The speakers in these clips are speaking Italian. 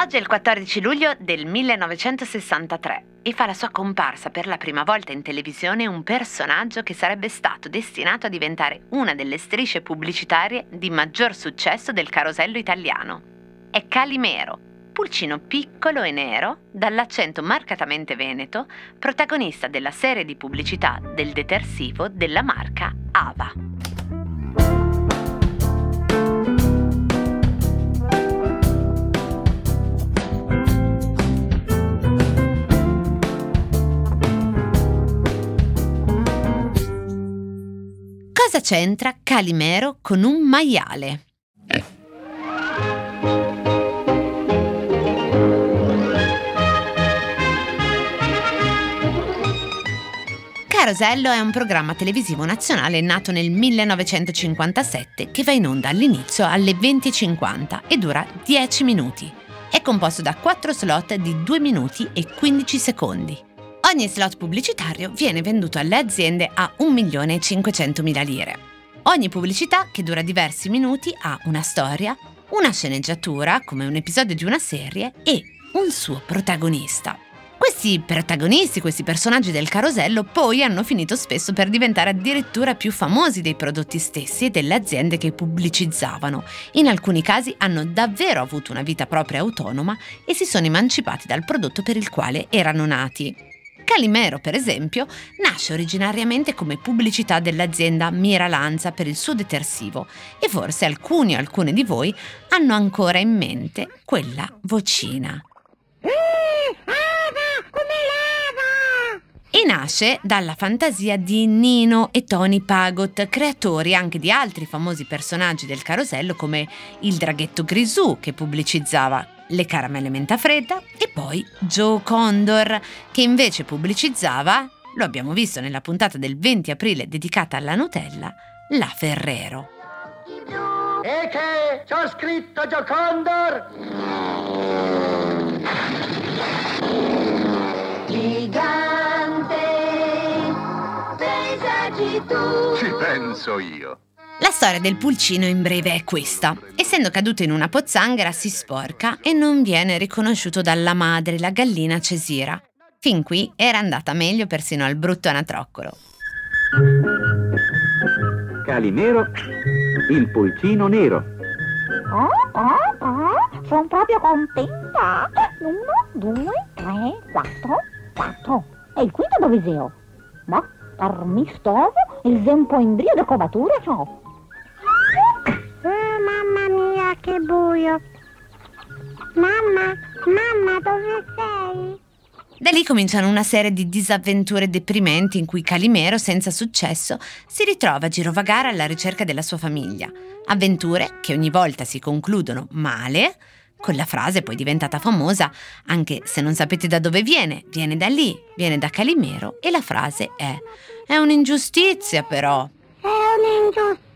Oggi è il 14 luglio del 1963 e fa la sua comparsa per la prima volta in televisione un personaggio che sarebbe stato destinato a diventare una delle strisce pubblicitarie di maggior successo del carosello italiano. È Calimero, pulcino piccolo e nero, dall'accento marcatamente veneto, protagonista della serie di pubblicità del detersivo della marca Ava. C'entra Calimero con un maiale? Carosello è un programma televisivo nazionale nato nel 1957 che va in onda all'inizio alle 20.50 e dura 10 minuti. È composto da 4 slot di 2 minuti e 15 secondi. Ogni slot pubblicitario viene venduto alle aziende a 1.500.000 lire. Ogni pubblicità, che dura diversi minuti, ha una storia, una sceneggiatura, come un episodio di una serie, e un suo protagonista. Questi protagonisti, questi personaggi del carosello, poi hanno finito spesso per diventare addirittura più famosi dei prodotti stessi e delle aziende che pubblicizzavano. In alcuni casi hanno davvero avuto una vita propria autonoma e si sono emancipati dal prodotto per il quale erano nati. Calimero, per esempio, nasce originariamente come pubblicità dell'azienda Mira Lanza per il suo detersivo e forse alcuni o alcune di voi hanno ancora in mente quella vocina. e nasce dalla fantasia di Nino e Tony Pagot, creatori anche di altri famosi personaggi del carosello come il draghetto Grisù che pubblicizzava le caramelle menta fredda e poi Joe Condor che invece pubblicizzava, lo abbiamo visto nella puntata del 20 aprile dedicata alla Nutella, la Ferrero. E che? C'ho scritto Joe Condor! Gigante, pensaci tu. Ci penso io. La storia del pulcino in breve è questa. Essendo caduto in una pozzanghera si sporca e non viene riconosciuto dalla madre, la gallina Cesira. Fin qui era andata meglio persino al brutto anatroccolo. Calimero, il pulcino nero. Oh, oh, oh, sono proprio contenta. Uno, due, tre, quattro, quattro. E il quinto dove zio? Ma armistovo, esempio imbrio di covatura ciò. Che buio. Mamma, mamma, dove sei? Da lì cominciano una serie di disavventure deprimenti in cui Calimero, senza successo, si ritrova a girovagare alla ricerca della sua famiglia. Avventure che ogni volta si concludono male, con la frase poi diventata famosa, anche se non sapete da dove viene, viene da lì, viene da Calimero e la frase è È un'ingiustizia però. È un'ingiustizia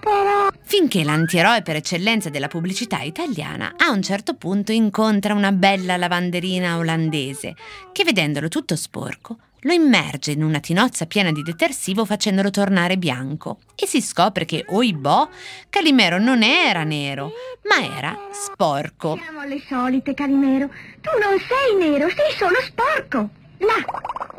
però. Finché l'antieroe per eccellenza della pubblicità italiana a un certo punto incontra una bella lavanderina olandese che vedendolo tutto sporco lo immerge in una tinozza piena di detersivo facendolo tornare bianco e si scopre che, oibò, Calimero non era nero, ma era sporco. Siamo le solite, Calimero. Tu non sei nero, sei solo sporco. Là.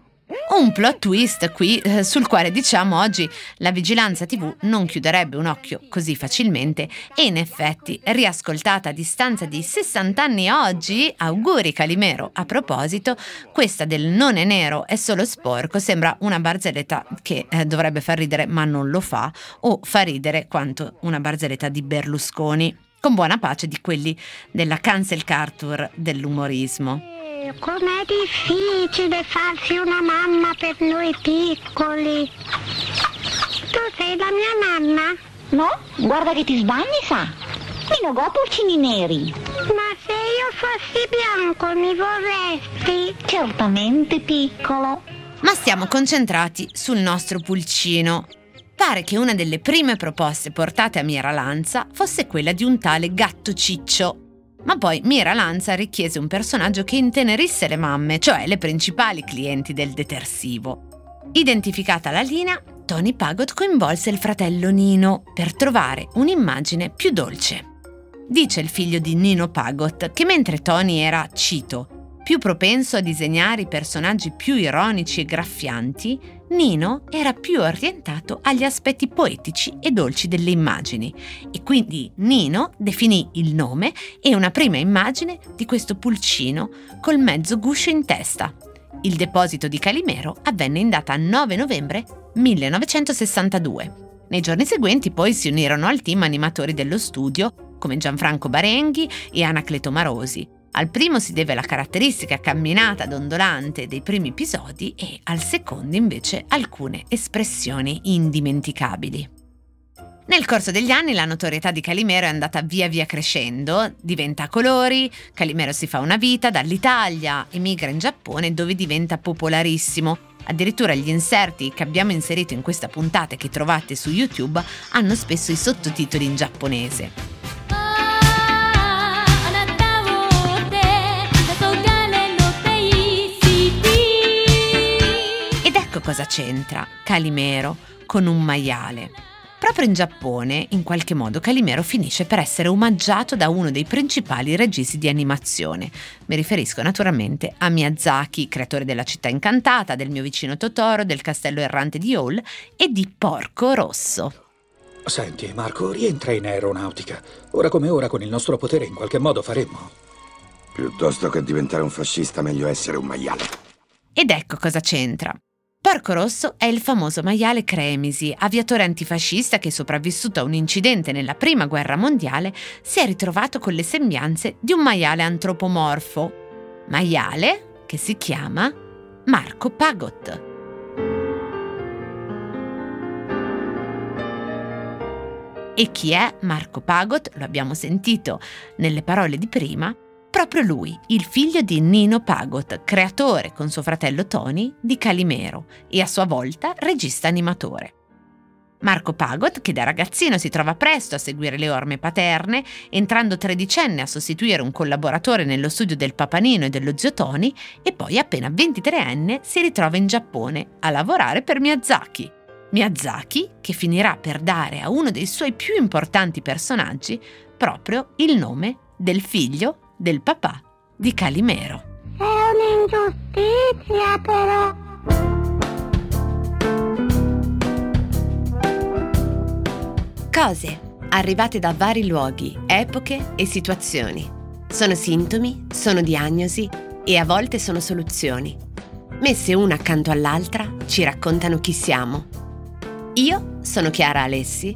Un plot twist qui eh, sul quale diciamo oggi la vigilanza TV non chiuderebbe un occhio così facilmente e in effetti riascoltata a distanza di 60 anni oggi, auguri Calimero, a proposito, questa del non è nero è solo sporco sembra una barzelletta che eh, dovrebbe far ridere ma non lo fa o fa ridere quanto una barzelletta di Berlusconi con buona pace di quelli della cancel culture dell'umorismo. Com'è difficile farsi una mamma per noi piccoli. Tu sei la mia mamma? No? Guarda che ti sbagli, sa. Non ho pulcini neri. Ma se io fossi bianco mi vorresti? Certamente piccolo. Ma stiamo concentrati sul nostro pulcino. Pare che una delle prime proposte portate a Mira Lanza fosse quella di un tale gatto ciccio. Ma poi Mira Lanza richiese un personaggio che intenerisse le mamme, cioè le principali clienti del detersivo. Identificata la linea, Tony Pagot coinvolse il fratello Nino per trovare un'immagine più dolce. Dice il figlio di Nino Pagot che mentre Tony era, cito, più propenso a disegnare i personaggi più ironici e graffianti, Nino era più orientato agli aspetti poetici e dolci delle immagini e quindi Nino definì il nome e una prima immagine di questo pulcino col mezzo guscio in testa. Il deposito di Calimero avvenne in data 9 novembre 1962. Nei giorni seguenti poi si unirono al team animatori dello studio come Gianfranco Barenghi e Anacleto Marosi, al primo si deve la caratteristica camminata dondolante dei primi episodi e al secondo invece alcune espressioni indimenticabili. Nel corso degli anni la notorietà di Calimero è andata via via crescendo, diventa a colori, Calimero si fa una vita dall'Italia, emigra in Giappone dove diventa popolarissimo. Addirittura gli inserti che abbiamo inserito in questa puntata e che trovate su YouTube hanno spesso i sottotitoli in giapponese. Cosa c'entra Calimero con un maiale. Proprio in Giappone, in qualche modo, Calimero finisce per essere omaggiato da uno dei principali registi di animazione. Mi riferisco naturalmente a Miyazaki, creatore della città incantata, del mio vicino Totoro, del castello errante di Hall e di Porco Rosso. Senti, Marco, rientra in aeronautica. Ora come ora, con il nostro potere, in qualche modo faremmo. Piuttosto che diventare un fascista, meglio essere un maiale. Ed ecco cosa c'entra. Porco Rosso è il famoso maiale Cremisi, aviatore antifascista che sopravvissuto a un incidente nella Prima Guerra Mondiale si è ritrovato con le sembianze di un maiale antropomorfo. Maiale che si chiama Marco Pagot. E chi è Marco Pagot? Lo abbiamo sentito nelle parole di prima proprio lui, il figlio di Nino Pagot, creatore con suo fratello Tony di Calimero e a sua volta regista animatore. Marco Pagot, che da ragazzino si trova presto a seguire le orme paterne, entrando tredicenne a sostituire un collaboratore nello studio del Papanino e dello zio Tony, e poi appena 23enne si ritrova in Giappone a lavorare per Miyazaki. Miyazaki che finirà per dare a uno dei suoi più importanti personaggi proprio il nome del figlio del papà di Calimero. È un'ingiustizia però. Cose arrivate da vari luoghi, epoche e situazioni. Sono sintomi, sono diagnosi e a volte sono soluzioni. Messe una accanto all'altra ci raccontano chi siamo. Io sono Chiara Alessi